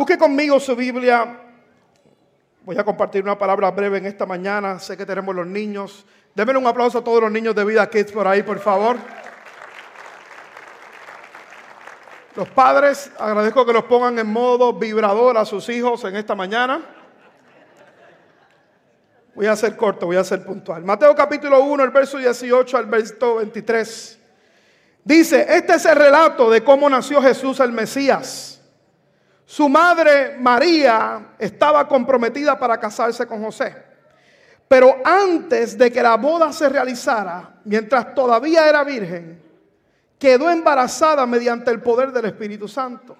Busque conmigo su Biblia. Voy a compartir una palabra breve en esta mañana. Sé que tenemos los niños. Denme un aplauso a todos los niños de Vida Kids por ahí, por favor. Los padres, agradezco que los pongan en modo vibrador a sus hijos en esta mañana. Voy a ser corto, voy a ser puntual. Mateo capítulo 1, el verso 18 al verso 23. Dice, este es el relato de cómo nació Jesús el Mesías. Su madre María estaba comprometida para casarse con José. Pero antes de que la boda se realizara, mientras todavía era virgen, quedó embarazada mediante el poder del Espíritu Santo.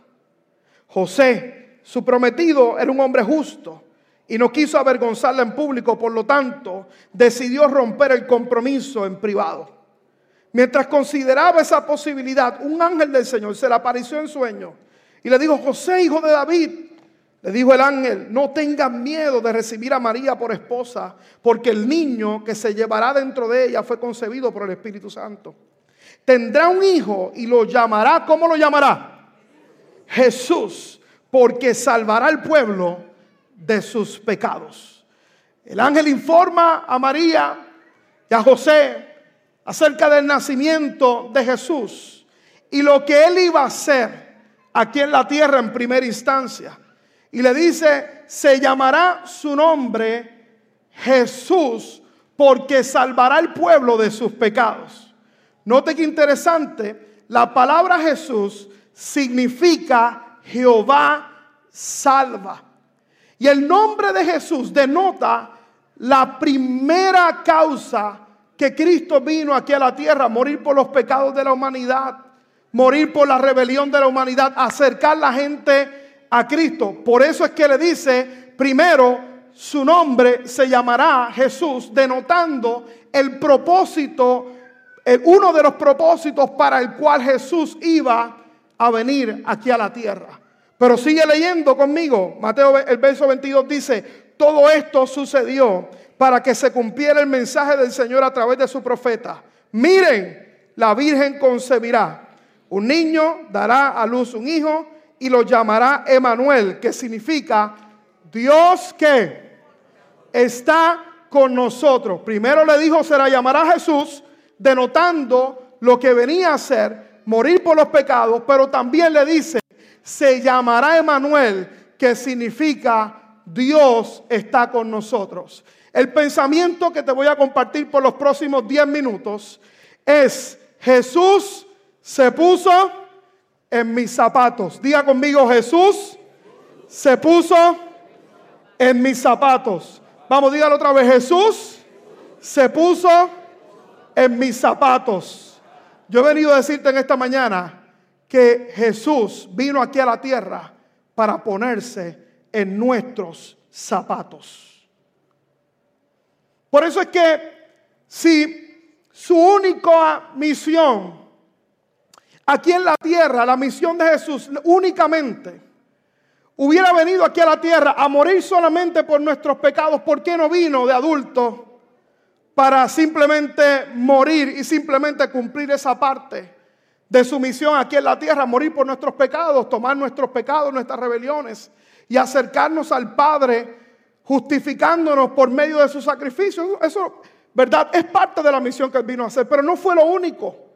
José, su prometido, era un hombre justo y no quiso avergonzarla en público, por lo tanto, decidió romper el compromiso en privado. Mientras consideraba esa posibilidad, un ángel del Señor se le apareció en sueño y le dijo, José, hijo de David, le dijo el ángel, no tengas miedo de recibir a María por esposa, porque el niño que se llevará dentro de ella fue concebido por el Espíritu Santo. Tendrá un hijo y lo llamará, ¿cómo lo llamará? Jesús, porque salvará al pueblo de sus pecados. El ángel informa a María y a José acerca del nacimiento de Jesús y lo que él iba a hacer aquí en la tierra en primera instancia. Y le dice, se llamará su nombre Jesús porque salvará al pueblo de sus pecados. Note que interesante, la palabra Jesús significa Jehová salva. Y el nombre de Jesús denota la primera causa que Cristo vino aquí a la tierra, morir por los pecados de la humanidad, morir por la rebelión de la humanidad, acercar la gente a Cristo. Por eso es que le dice, primero, su nombre se llamará Jesús, denotando el propósito, uno de los propósitos para el cual Jesús iba a venir aquí a la tierra. Pero sigue leyendo conmigo. Mateo, el verso 22 dice, todo esto sucedió para que se cumpliera el mensaje del Señor a través de su profeta. Miren, la Virgen concebirá. Un niño dará a luz un hijo y lo llamará Emanuel, que significa Dios que está con nosotros. Primero le dijo, se la llamará Jesús, denotando lo que venía a ser, morir por los pecados, pero también le dice, se llamará Emanuel, que significa Dios está con nosotros. El pensamiento que te voy a compartir por los próximos 10 minutos es, Jesús se puso en mis zapatos. Diga conmigo, Jesús se puso en mis zapatos. Vamos, dígalo otra vez, Jesús se puso en mis zapatos. Yo he venido a decirte en esta mañana, que Jesús vino aquí a la tierra para ponerse en nuestros zapatos. Por eso es que si su única misión aquí en la tierra, la misión de Jesús únicamente, hubiera venido aquí a la tierra a morir solamente por nuestros pecados, ¿por qué no vino de adulto para simplemente morir y simplemente cumplir esa parte? de su misión aquí en la tierra, morir por nuestros pecados, tomar nuestros pecados, nuestras rebeliones y acercarnos al Padre justificándonos por medio de su sacrificio. Eso, ¿verdad? Es parte de la misión que él vino a hacer, pero no fue lo único.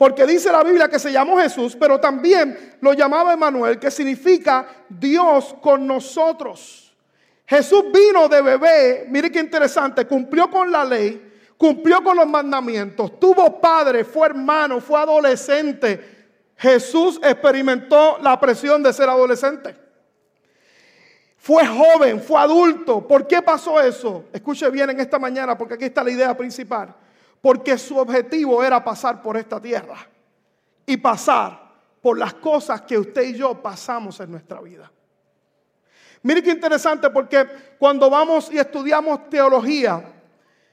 Porque dice la Biblia que se llamó Jesús, pero también lo llamaba Emanuel, que significa Dios con nosotros. Jesús vino de bebé, mire qué interesante, cumplió con la ley, cumplió con los mandamientos, tuvo padre, fue hermano, fue adolescente. Jesús experimentó la presión de ser adolescente. Fue joven, fue adulto. ¿Por qué pasó eso? Escuche bien en esta mañana porque aquí está la idea principal. Porque su objetivo era pasar por esta tierra y pasar por las cosas que usted y yo pasamos en nuestra vida. Mire qué interesante porque cuando vamos y estudiamos teología,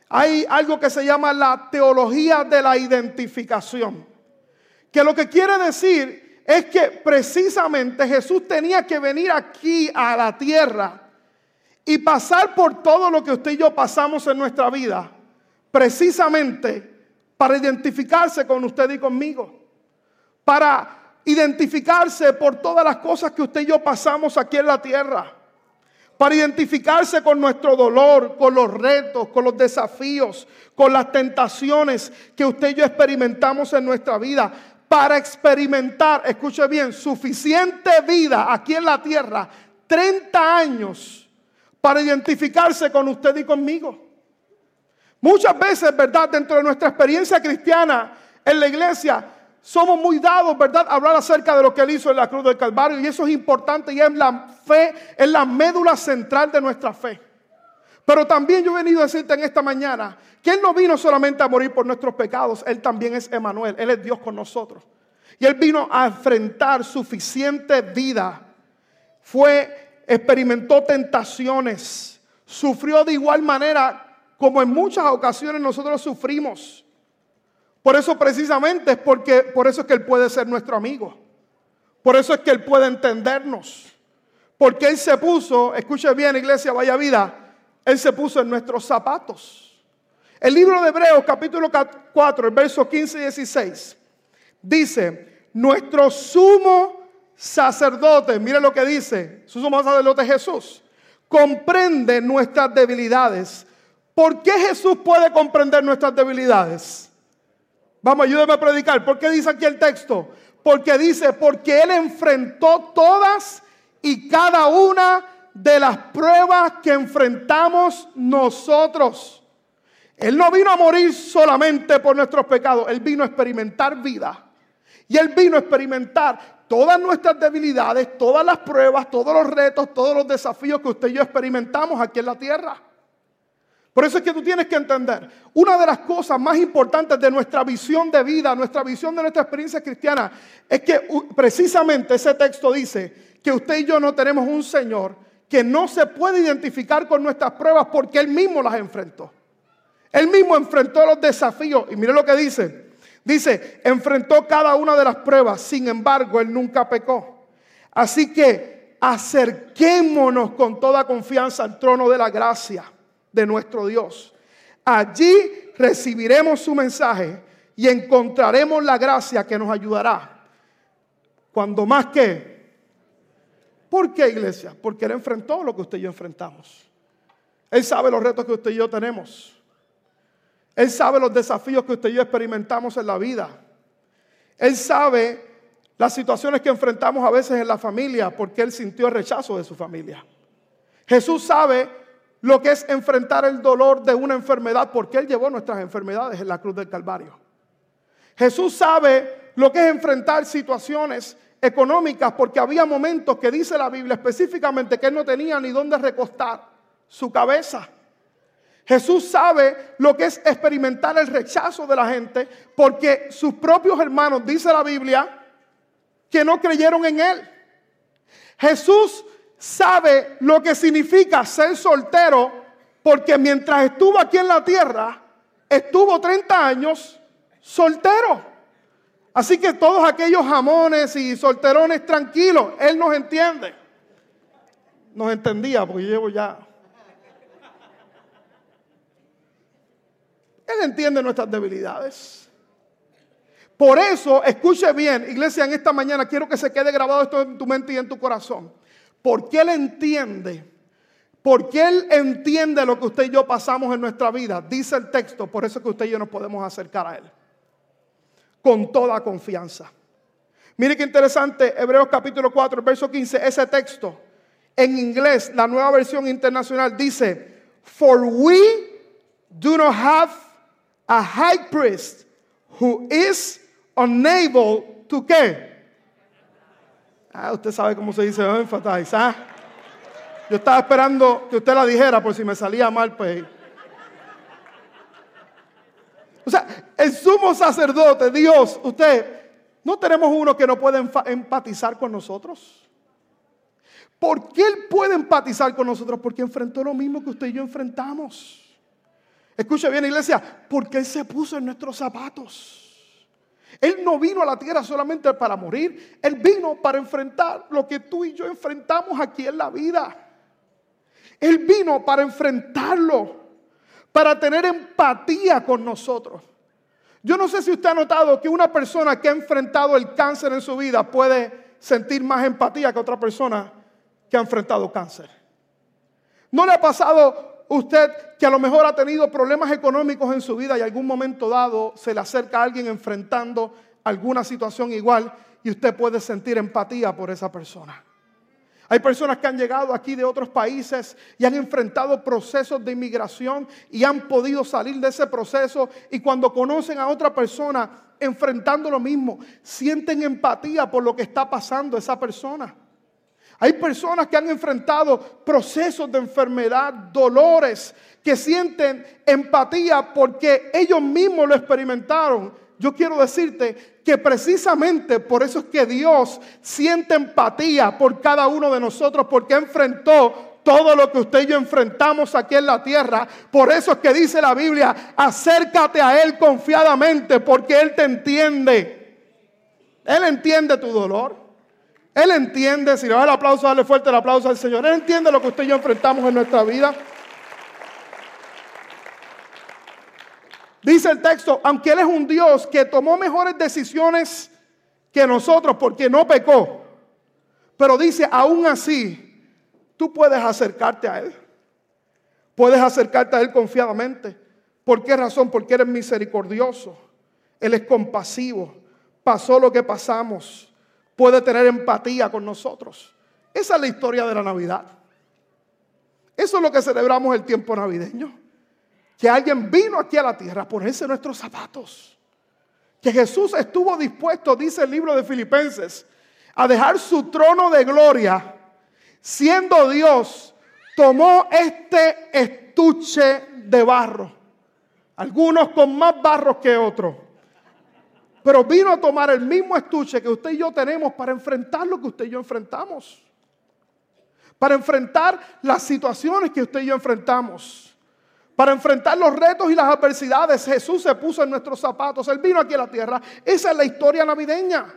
hay algo que se llama la teología de la identificación. Que lo que quiere decir es que precisamente Jesús tenía que venir aquí a la tierra y pasar por todo lo que usted y yo pasamos en nuestra vida, precisamente para identificarse con usted y conmigo, para identificarse por todas las cosas que usted y yo pasamos aquí en la tierra. Para identificarse con nuestro dolor, con los retos, con los desafíos, con las tentaciones que usted y yo experimentamos en nuestra vida. Para experimentar, escuche bien, suficiente vida aquí en la tierra, 30 años, para identificarse con usted y conmigo. Muchas veces, ¿verdad? Dentro de nuestra experiencia cristiana en la iglesia, somos muy dados, ¿verdad?, a hablar acerca de lo que Él hizo en la cruz del Calvario. Y eso es importante y es la fe, es la médula central de nuestra fe. Pero también yo he venido a decirte en esta mañana que Él no vino solamente a morir por nuestros pecados, Él también es Emanuel, Él es Dios con nosotros. Y Él vino a enfrentar suficiente vida. Fue, experimentó tentaciones, sufrió de igual manera como en muchas ocasiones nosotros sufrimos. Por eso precisamente es porque por eso es que él puede ser nuestro amigo. Por eso es que él puede entendernos. Porque él se puso, escuche bien, iglesia, vaya vida, él se puso en nuestros zapatos. El libro de Hebreos, capítulo 4, el verso 15 y 16, dice: Nuestro sumo sacerdote, mire lo que dice, su sumo sacerdote Jesús, comprende nuestras debilidades. ¿Por qué Jesús puede comprender nuestras debilidades? Vamos, ayúdeme a predicar. ¿Por qué dice aquí el texto? Porque dice, porque Él enfrentó todas y cada una de las pruebas que enfrentamos nosotros. Él no vino a morir solamente por nuestros pecados, Él vino a experimentar vida. Y Él vino a experimentar todas nuestras debilidades, todas las pruebas, todos los retos, todos los desafíos que usted y yo experimentamos aquí en la tierra. Por eso es que tú tienes que entender, una de las cosas más importantes de nuestra visión de vida, nuestra visión de nuestra experiencia cristiana, es que precisamente ese texto dice que usted y yo no tenemos un Señor que no se puede identificar con nuestras pruebas porque Él mismo las enfrentó. Él mismo enfrentó los desafíos y mire lo que dice. Dice, enfrentó cada una de las pruebas, sin embargo, Él nunca pecó. Así que acerquémonos con toda confianza al trono de la gracia de nuestro Dios. Allí recibiremos su mensaje y encontraremos la gracia que nos ayudará. Cuando más que. ¿Por qué, iglesia? Porque Él enfrentó lo que usted y yo enfrentamos. Él sabe los retos que usted y yo tenemos. Él sabe los desafíos que usted y yo experimentamos en la vida. Él sabe las situaciones que enfrentamos a veces en la familia porque Él sintió el rechazo de su familia. Jesús sabe lo que es enfrentar el dolor de una enfermedad, porque Él llevó nuestras enfermedades en la cruz del Calvario. Jesús sabe lo que es enfrentar situaciones económicas, porque había momentos que dice la Biblia específicamente que Él no tenía ni dónde recostar su cabeza. Jesús sabe lo que es experimentar el rechazo de la gente, porque sus propios hermanos, dice la Biblia, que no creyeron en Él. Jesús sabe lo que significa ser soltero porque mientras estuvo aquí en la tierra, estuvo 30 años soltero. Así que todos aquellos jamones y solterones tranquilos, Él nos entiende. Nos entendía porque llevo ya. Él entiende nuestras debilidades. Por eso, escuche bien, iglesia, en esta mañana quiero que se quede grabado esto en tu mente y en tu corazón. Porque Él entiende, porque Él entiende lo que usted y yo pasamos en nuestra vida, dice el texto, por eso que usted y yo nos podemos acercar a Él. Con toda confianza. Mire qué interesante, Hebreos capítulo 4, verso 15, ese texto en inglés, la nueva versión internacional dice, For we do not have a high priest who is unable to qué? Ah, usted sabe cómo se dice emphasis, ¿ah? Yo estaba esperando que usted la dijera por si me salía mal, pues. O sea, el sumo sacerdote, Dios, usted, no tenemos uno que no puede empatizar con nosotros. ¿Por qué Él puede empatizar con nosotros? Porque enfrentó lo mismo que usted y yo enfrentamos. Escuche bien, iglesia, porque Él se puso en nuestros zapatos. Él no vino a la tierra solamente para morir, Él vino para enfrentar lo que tú y yo enfrentamos aquí en la vida. Él vino para enfrentarlo, para tener empatía con nosotros. Yo no sé si usted ha notado que una persona que ha enfrentado el cáncer en su vida puede sentir más empatía que otra persona que ha enfrentado cáncer. ¿No le ha pasado usted que a lo mejor ha tenido problemas económicos en su vida y algún momento dado se le acerca a alguien enfrentando alguna situación igual y usted puede sentir empatía por esa persona? Hay personas que han llegado aquí de otros países y han enfrentado procesos de inmigración y han podido salir de ese proceso y cuando conocen a otra persona enfrentando lo mismo, sienten empatía por lo que está pasando esa persona. Hay personas que han enfrentado procesos de enfermedad, dolores, que sienten empatía porque ellos mismos lo experimentaron. Yo quiero decirte que precisamente por eso es que Dios siente empatía por cada uno de nosotros, porque enfrentó todo lo que usted y yo enfrentamos aquí en la tierra. Por eso es que dice la Biblia, acércate a Él confiadamente, porque Él te entiende. Él entiende tu dolor. Él entiende, si le da el aplauso, dale fuerte el aplauso al Señor. Él entiende lo que usted y yo enfrentamos en nuestra vida. Dice el texto, aunque Él es un Dios que tomó mejores decisiones que nosotros porque no pecó, pero dice, aún así, tú puedes acercarte a Él. Puedes acercarte a Él confiadamente. ¿Por qué razón? Porque eres misericordioso. Él es compasivo. Pasó lo que pasamos puede tener empatía con nosotros. Esa es la historia de la Navidad. Eso es lo que celebramos el tiempo navideño. Que alguien vino aquí a la tierra a ponerse nuestros zapatos. Que Jesús estuvo dispuesto, dice el libro de Filipenses, a dejar su trono de gloria. Siendo Dios, tomó este estuche de barro. Algunos con más barro que otros pero vino a tomar el mismo estuche que usted y yo tenemos para enfrentar lo que usted y yo enfrentamos. Para enfrentar las situaciones que usted y yo enfrentamos. Para enfrentar los retos y las adversidades. Jesús se puso en nuestros zapatos. Él vino aquí a la tierra. Esa es la historia navideña.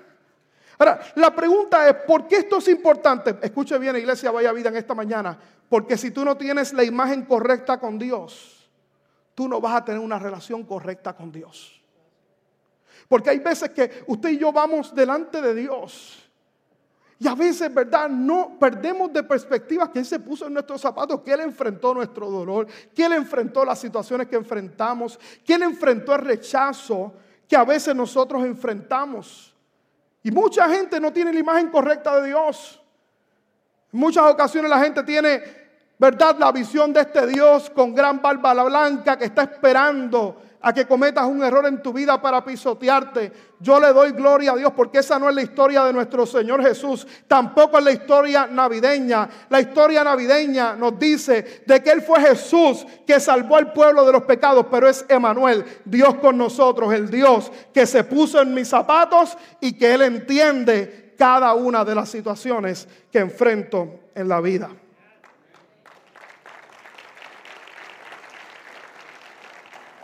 Ahora, la pregunta es, ¿por qué esto es importante? Escuche bien, iglesia, vaya vida en esta mañana. Porque si tú no tienes la imagen correcta con Dios, tú no vas a tener una relación correcta con Dios. Porque hay veces que usted y yo vamos delante de Dios. Y a veces, ¿verdad? No perdemos de perspectiva que Él se puso en nuestros zapatos, que Él enfrentó nuestro dolor, que Él enfrentó las situaciones que enfrentamos, que Él enfrentó el rechazo que a veces nosotros enfrentamos. Y mucha gente no tiene la imagen correcta de Dios. En muchas ocasiones la gente tiene, ¿verdad? La visión de este Dios con gran barba blanca que está esperando a que cometas un error en tu vida para pisotearte. Yo le doy gloria a Dios porque esa no es la historia de nuestro Señor Jesús. Tampoco es la historia navideña. La historia navideña nos dice de que Él fue Jesús que salvó al pueblo de los pecados, pero es Emanuel, Dios con nosotros, el Dios que se puso en mis zapatos y que Él entiende cada una de las situaciones que enfrento en la vida.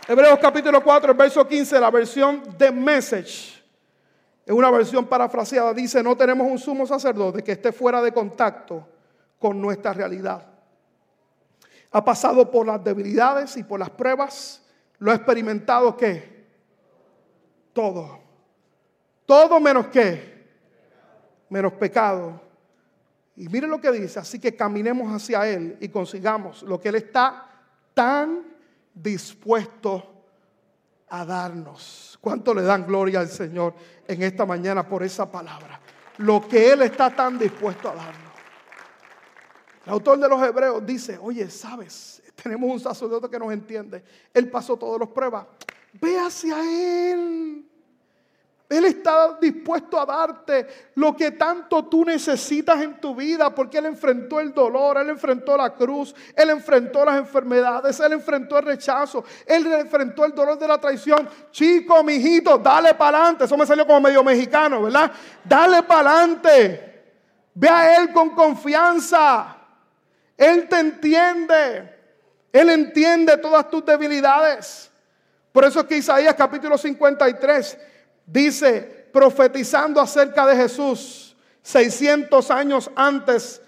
Hebreos capítulo 4, el verso 15, la versión de Message. Es una versión parafraseada. Dice, no tenemos un sumo sacerdote que esté fuera de contacto con nuestra realidad. Ha pasado por las debilidades y por las pruebas. Lo ha experimentado qué? Todo. Todo menos qué? Menos pecado. Y mire lo que dice. Así que caminemos hacia Él y consigamos lo que Él está tan dispuesto a darnos. ¿Cuánto le dan gloria al Señor en esta mañana por esa palabra? Lo que Él está tan dispuesto a darnos. El autor de los Hebreos dice, oye, sabes, tenemos un sacerdote que nos entiende. Él pasó todas las pruebas. Ve hacia Él. Él está dispuesto a darte lo que tanto tú necesitas en tu vida, porque Él enfrentó el dolor, Él enfrentó la cruz, Él enfrentó las enfermedades, Él enfrentó el rechazo, Él enfrentó el dolor de la traición. Chico, mijito, dale para adelante. Eso me salió como medio mexicano, ¿verdad? Dale para adelante. Ve a Él con confianza. Él te entiende. Él entiende todas tus debilidades. Por eso es que Isaías capítulo 53 dice, profetizando acerca de Jesús, 600 años antes,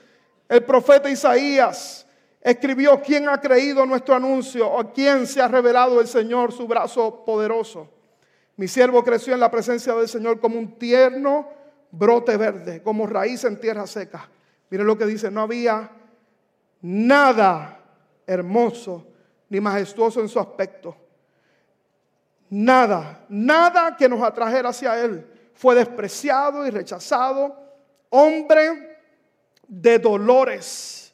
el profeta Isaías escribió, ¿quién ha creído nuestro anuncio? ¿O quién se ha revelado el Señor su brazo poderoso? Mi siervo creció en la presencia del Señor como un tierno brote verde, como raíz en tierra seca. Miren lo que dice, no había nada hermoso ni majestuoso en su aspecto. Nada, nada que nos atrajera hacia Él. Fue despreciado y rechazado, hombre de dolores,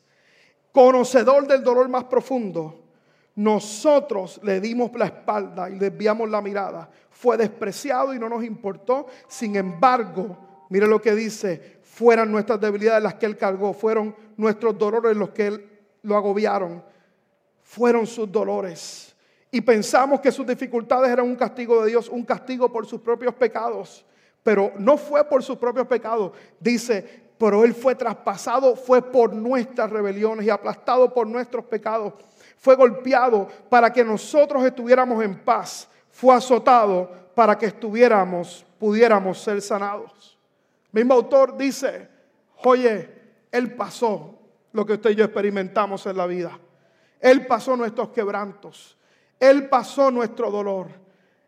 conocedor del dolor más profundo. Nosotros le dimos la espalda y desviamos la mirada. Fue despreciado y no nos importó. Sin embargo, mire lo que dice, fueran nuestras debilidades las que Él cargó, fueron nuestros dolores los que Él lo agobiaron, fueron sus dolores. Y pensamos que sus dificultades eran un castigo de Dios, un castigo por sus propios pecados. Pero no fue por sus propios pecados. Dice, pero Él fue traspasado, fue por nuestras rebeliones y aplastado por nuestros pecados. Fue golpeado para que nosotros estuviéramos en paz. Fue azotado para que estuviéramos, pudiéramos ser sanados mismo autor dice, oye, Él pasó lo que usted y yo experimentamos en la vida. Él pasó nuestros quebrantos. Él pasó nuestro dolor.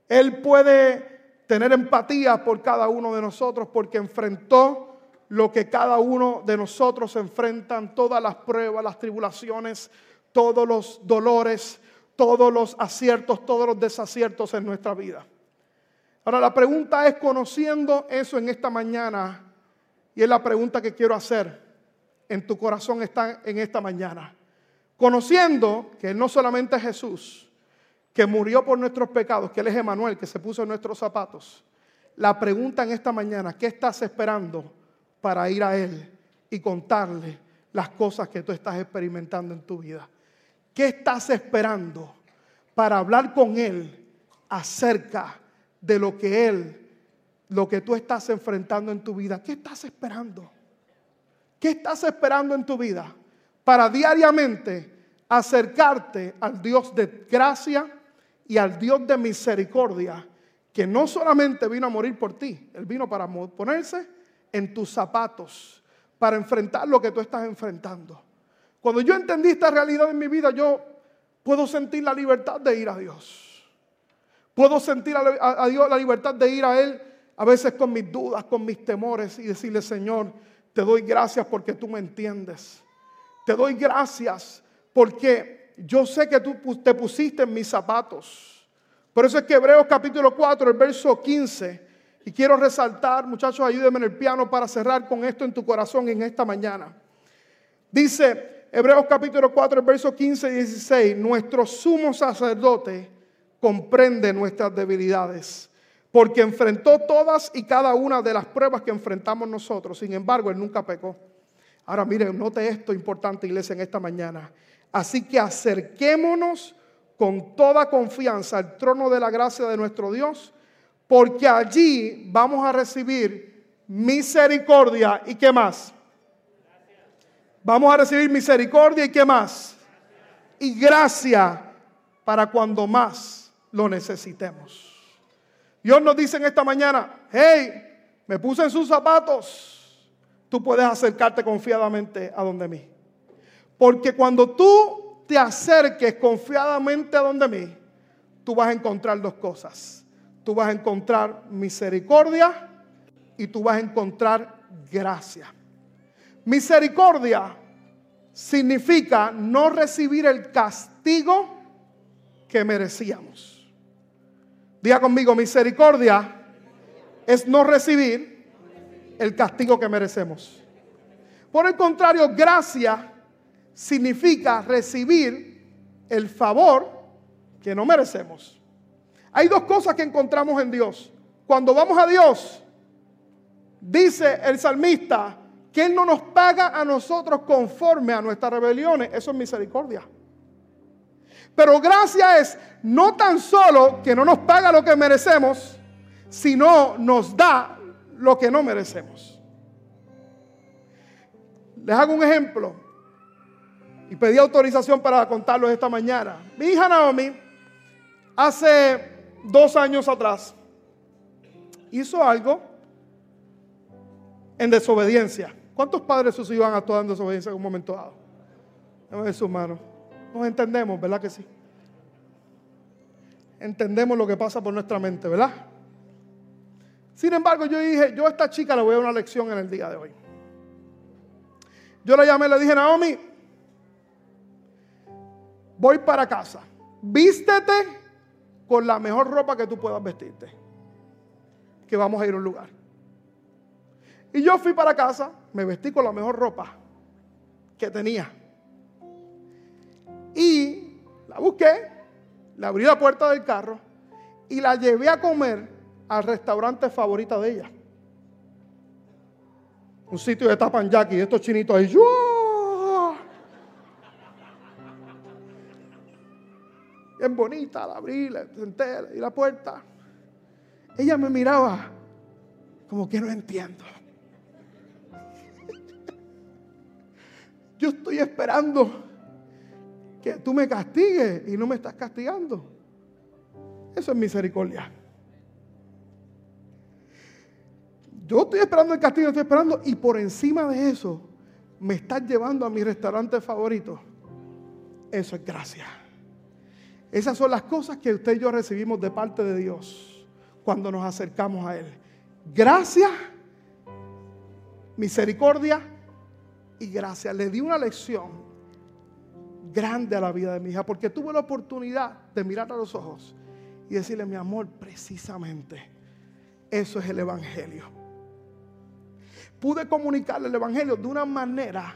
Él puede tener empatía por cada uno de nosotros porque enfrentó lo que cada uno de nosotros enfrentan, todas las pruebas, las tribulaciones, todos los dolores, todos los aciertos, todos los desaciertos en nuestra vida. Ahora la pregunta es, conociendo eso en esta mañana, y es la pregunta que quiero hacer en tu corazón está en esta mañana. Conociendo que no solamente es Jesús, que murió por nuestros pecados, que Él es Emanuel, que se puso en nuestros zapatos. La pregunta en esta mañana, ¿qué estás esperando para ir a Él y contarle las cosas que tú estás experimentando en tu vida? ¿Qué estás esperando para hablar con Él acerca de lo que Él, lo que tú estás enfrentando en tu vida. ¿Qué estás esperando? ¿Qué estás esperando en tu vida para diariamente acercarte al Dios de gracia y al Dios de misericordia, que no solamente vino a morir por ti, Él vino para ponerse en tus zapatos, para enfrentar lo que tú estás enfrentando. Cuando yo entendí esta realidad en mi vida, yo puedo sentir la libertad de ir a Dios. Puedo sentir a, Dios la libertad de ir a Él a veces con mis dudas, con mis temores y decirle, Señor, te doy gracias porque tú me entiendes. Te doy gracias porque yo sé que tú te pusiste en mis zapatos. Por eso es que Hebreos capítulo 4, el verso 15, y quiero resaltar, muchachos, ayúdenme en el piano para cerrar con esto en tu corazón en esta mañana. Dice Hebreos capítulo 4, el verso 15 y 16, nuestro sumo sacerdote comprende nuestras debilidades, porque enfrentó todas y cada una de las pruebas que enfrentamos nosotros. Sin embargo, Él nunca pecó. Ahora miren, note esto importante, iglesia, en esta mañana. Así que acerquémonos con toda confianza al trono de la gracia de nuestro Dios, porque allí vamos a recibir misericordia y qué más. Vamos a recibir misericordia y qué más. Y gracia para cuando más lo necesitemos. Dios nos dice en esta mañana, hey, me puse en sus zapatos, tú puedes acercarte confiadamente a donde mí. Porque cuando tú te acerques confiadamente a donde mí, tú vas a encontrar dos cosas. Tú vas a encontrar misericordia y tú vas a encontrar gracia. Misericordia significa no recibir el castigo que merecíamos. Diga conmigo, misericordia es no recibir el castigo que merecemos. Por el contrario, gracia significa recibir el favor que no merecemos. Hay dos cosas que encontramos en Dios. Cuando vamos a Dios, dice el salmista que Él no nos paga a nosotros conforme a nuestras rebeliones. Eso es misericordia. Pero gracia es no tan solo que no nos paga lo que merecemos, sino nos da lo que no merecemos. Les hago un ejemplo. Y pedí autorización para contarlo esta mañana. Mi hija Naomi, hace dos años atrás, hizo algo en desobediencia. ¿Cuántos padres sus hijos han en desobediencia en un momento dado? Ver sus manos. Nos entendemos, ¿verdad que sí? Entendemos lo que pasa por nuestra mente, ¿verdad? Sin embargo, yo dije, yo a esta chica le voy a dar una lección en el día de hoy. Yo la llamé y le dije, Naomi, voy para casa. Vístete con la mejor ropa que tú puedas vestirte. Que vamos a ir a un lugar. Y yo fui para casa, me vestí con la mejor ropa que tenía. Y la busqué, le abrí la puerta del carro y la llevé a comer al restaurante favorito de ella. Un sitio de tapanyaki, estos chinitos ahí. Bonita, la abrí, la senté, di la puerta. Ella me miraba como que no entiendo. Yo estoy esperando que tú me castigues y no me estás castigando. Eso es misericordia. Yo estoy esperando el castigo, estoy esperando, y por encima de eso, me estás llevando a mi restaurante favorito. Eso es gracia. Esas son las cosas que usted y yo recibimos de parte de Dios cuando nos acercamos a Él. Gracia, misericordia y gracia. Le di una lección grande a la vida de mi hija porque tuve la oportunidad de mirar a los ojos y decirle, mi amor, precisamente eso es el Evangelio pude comunicarle el Evangelio de una manera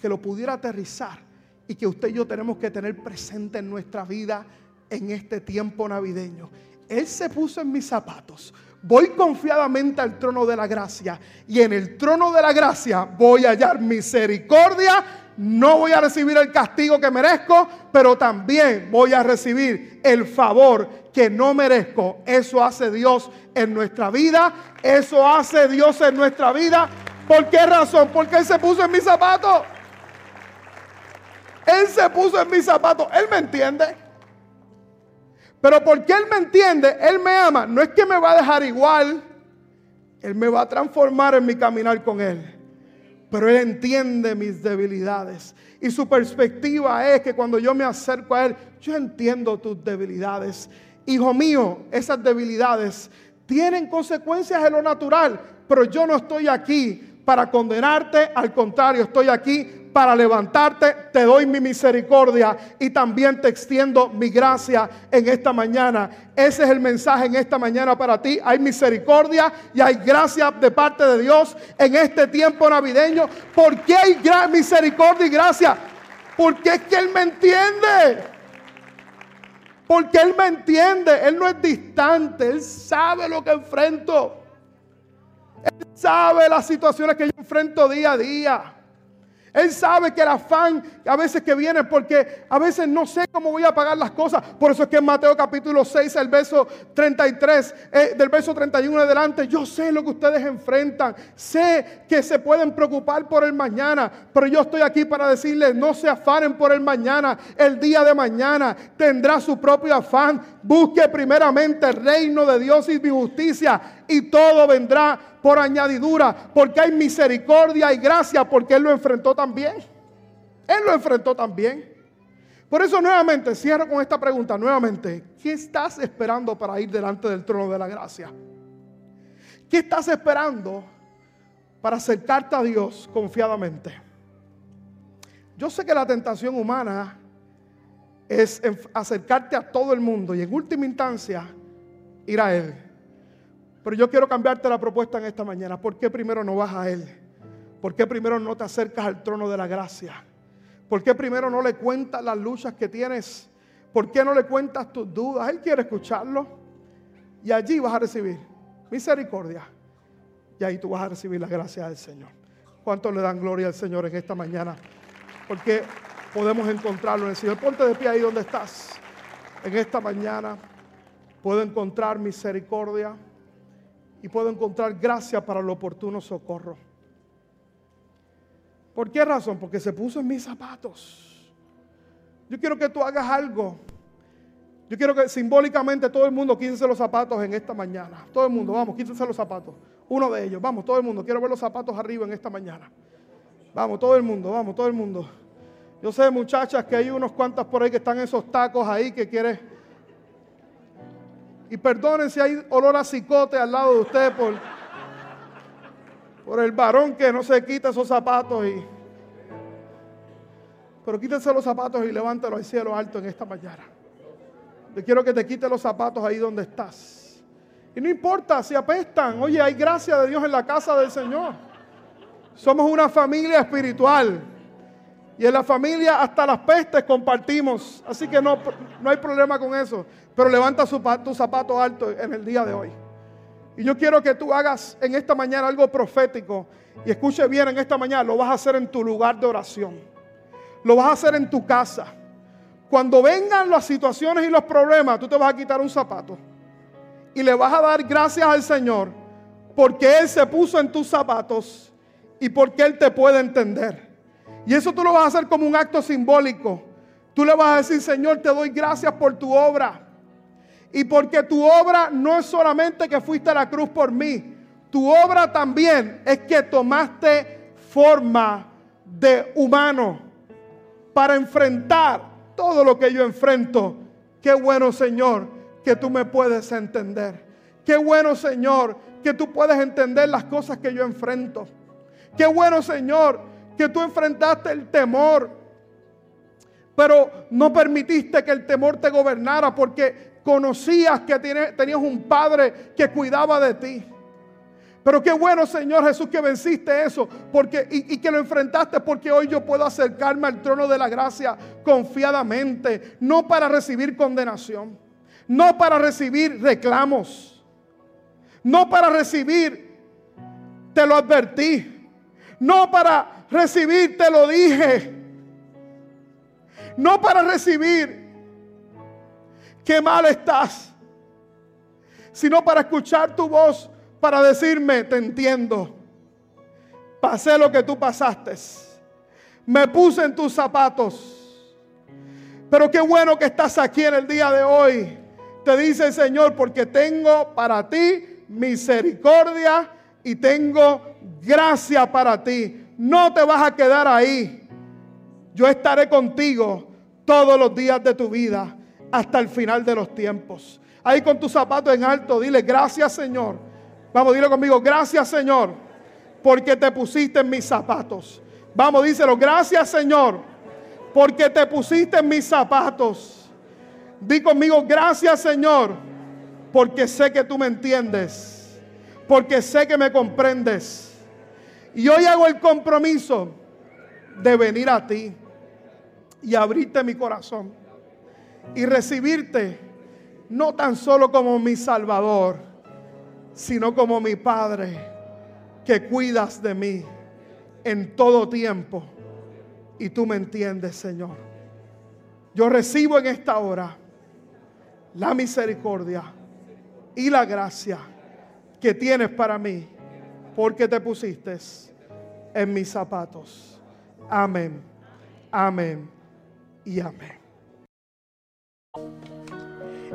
que lo pudiera aterrizar y que usted y yo tenemos que tener presente en nuestra vida en este tiempo navideño. Él se puso en mis zapatos. Voy confiadamente al trono de la gracia y en el trono de la gracia voy a hallar misericordia. No voy a recibir el castigo que merezco, pero también voy a recibir el favor que no merezco. Eso hace Dios en nuestra vida. Eso hace Dios en nuestra vida. ¿Por qué razón? Porque Él se puso en mis zapatos. Él se puso en mis zapatos. Él me entiende. Pero porque Él me entiende, Él me ama. No es que me va a dejar igual. Él me va a transformar en mi caminar con Él. Pero Él entiende mis debilidades. Y su perspectiva es que cuando yo me acerco a Él, yo entiendo tus debilidades. Hijo mío, esas debilidades tienen consecuencias en lo natural, pero yo no estoy aquí para condenarte, al contrario, estoy aquí para levantarte, te doy mi misericordia y también te extiendo mi gracia en esta mañana. Ese es el mensaje en esta mañana para ti. Hay misericordia y hay gracia de parte de Dios en este tiempo navideño. ¿Por qué hay misericordia y gracia? Porque es que Él me entiende. Porque Él me entiende. Él no es distante. Él sabe lo que enfrento. Él sabe las situaciones que yo enfrento día a día. Él sabe que el afán a veces que viene porque a veces no sé cómo voy a pagar las cosas. Por eso es que en Mateo capítulo 6, el verso 33, eh, del verso 31 adelante, yo sé lo que ustedes enfrentan. Sé que se pueden preocupar por el mañana, pero yo estoy aquí para decirles, no se afanen por el mañana. El día de mañana tendrá su propio afán. Busque primeramente el reino de Dios y mi justicia y todo vendrá por añadidura, porque hay misericordia y gracia, porque Él lo enfrentó también. Él lo enfrentó también. Por eso nuevamente, cierro con esta pregunta, nuevamente, ¿qué estás esperando para ir delante del trono de la gracia? ¿Qué estás esperando para acercarte a Dios confiadamente? Yo sé que la tentación humana es acercarte a todo el mundo y en última instancia ir a Él. Pero yo quiero cambiarte la propuesta en esta mañana. ¿Por qué primero no vas a Él? ¿Por qué primero no te acercas al trono de la gracia? ¿Por qué primero no le cuentas las luchas que tienes? ¿Por qué no le cuentas tus dudas? Él quiere escucharlo. Y allí vas a recibir misericordia. Y ahí tú vas a recibir la gracia del Señor. ¿Cuántos le dan gloria al Señor en esta mañana? Porque podemos encontrarlo en el Señor. Ponte de pie ahí donde estás. En esta mañana puedo encontrar misericordia y puedo encontrar gracia para el oportuno socorro. ¿Por qué razón? Porque se puso en mis zapatos. Yo quiero que tú hagas algo. Yo quiero que simbólicamente todo el mundo quítese los zapatos en esta mañana. Todo el mundo, vamos, quítese los zapatos. Uno de ellos, vamos, todo el mundo. Quiero ver los zapatos arriba en esta mañana. Vamos, todo el mundo, vamos, todo el mundo. Yo sé, muchachas, que hay unos cuantas por ahí que están esos tacos ahí que quieren Y perdonen si hay olor a cicote al lado de usted por, por el varón que no se quita esos zapatos. Y, pero quítense los zapatos y levántalo al cielo alto en esta mañana. Yo quiero que te quite los zapatos ahí donde estás. Y no importa si apestan. Oye, hay gracia de Dios en la casa del Señor. Somos una familia espiritual. Y en la familia hasta las pestes compartimos. Así que no, no hay problema con eso. Pero levanta su, tu zapato alto en el día de hoy. Y yo quiero que tú hagas en esta mañana algo profético. Y escuche bien en esta mañana. Lo vas a hacer en tu lugar de oración. Lo vas a hacer en tu casa. Cuando vengan las situaciones y los problemas, tú te vas a quitar un zapato. Y le vas a dar gracias al Señor. Porque Él se puso en tus zapatos. Y porque Él te puede entender. Y eso tú lo vas a hacer como un acto simbólico. Tú le vas a decir, Señor, te doy gracias por tu obra. Y porque tu obra no es solamente que fuiste a la cruz por mí. Tu obra también es que tomaste forma de humano para enfrentar todo lo que yo enfrento. Qué bueno, Señor, que tú me puedes entender. Qué bueno, Señor, que tú puedes entender las cosas que yo enfrento. Qué bueno, Señor, que tú enfrentaste el temor, pero no permitiste que el temor te gobernara porque conocías que tenías un padre que cuidaba de ti. Pero qué bueno, Señor Jesús, que venciste eso porque, y, y, que lo enfrentaste porque hoy yo puedo acercarme al trono de la gracia confiadamente, no para recibir condenación, no para recibir reclamos, no para recibir, te lo advertí, no para recibir, te lo dije. No para recibir qué mal estás, sino para escuchar tu voz, para decirme, te entiendo. Pasé lo que tú pasaste. Me puse en tus zapatos. Pero qué bueno que estás aquí en el día de hoy. Te dice el Señor, porque tengo para ti misericordia y tengo gracia para ti no te vas a quedar ahí. Yo estaré contigo todos los días de tu vida hasta el final de los tiempos. Ahí con tus zapatos en alto, dile gracias Señor. Vamos, dile conmigo, gracias Señor, porque te pusiste en mis zapatos. Vamos, díselo, gracias Señor, porque te pusiste en mis zapatos. Di conmigo, gracias Señor, porque sé que tú me entiendes, porque sé que me comprendes y hoy hago el compromiso de venir a ti y abrirte mi corazón y recibirte no tan solo como mi Salvador, sino como mi Padre que cuidas de mí en todo tiempo. Y tú me entiendes, Señor. Yo recibo en esta hora la misericordia y la gracia que tienes para mí porque te pusiste en mis zapatos. Amén, amén y amén.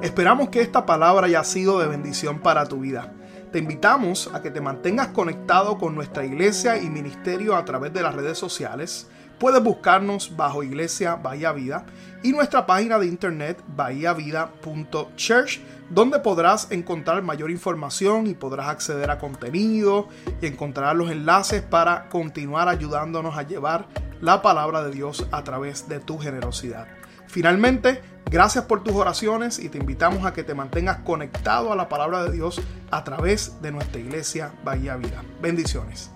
Esperamos que esta palabra haya sido de bendición para tu vida. Te invitamos a que te mantengas conectado con nuestra iglesia y ministerio a través de las redes sociales. Puedes buscarnos bajo Iglesia Bahía Vida y nuestra página de internet bahiavida.church donde podrás encontrar mayor información y podrás acceder a contenido y encontrar los enlaces para continuar ayudándonos a llevar la palabra de Dios a través de tu generosidad. Finalmente, gracias por tus oraciones y te invitamos a que te mantengas conectado a la palabra de Dios a través de nuestra iglesia Bahía Vida. Bendiciones.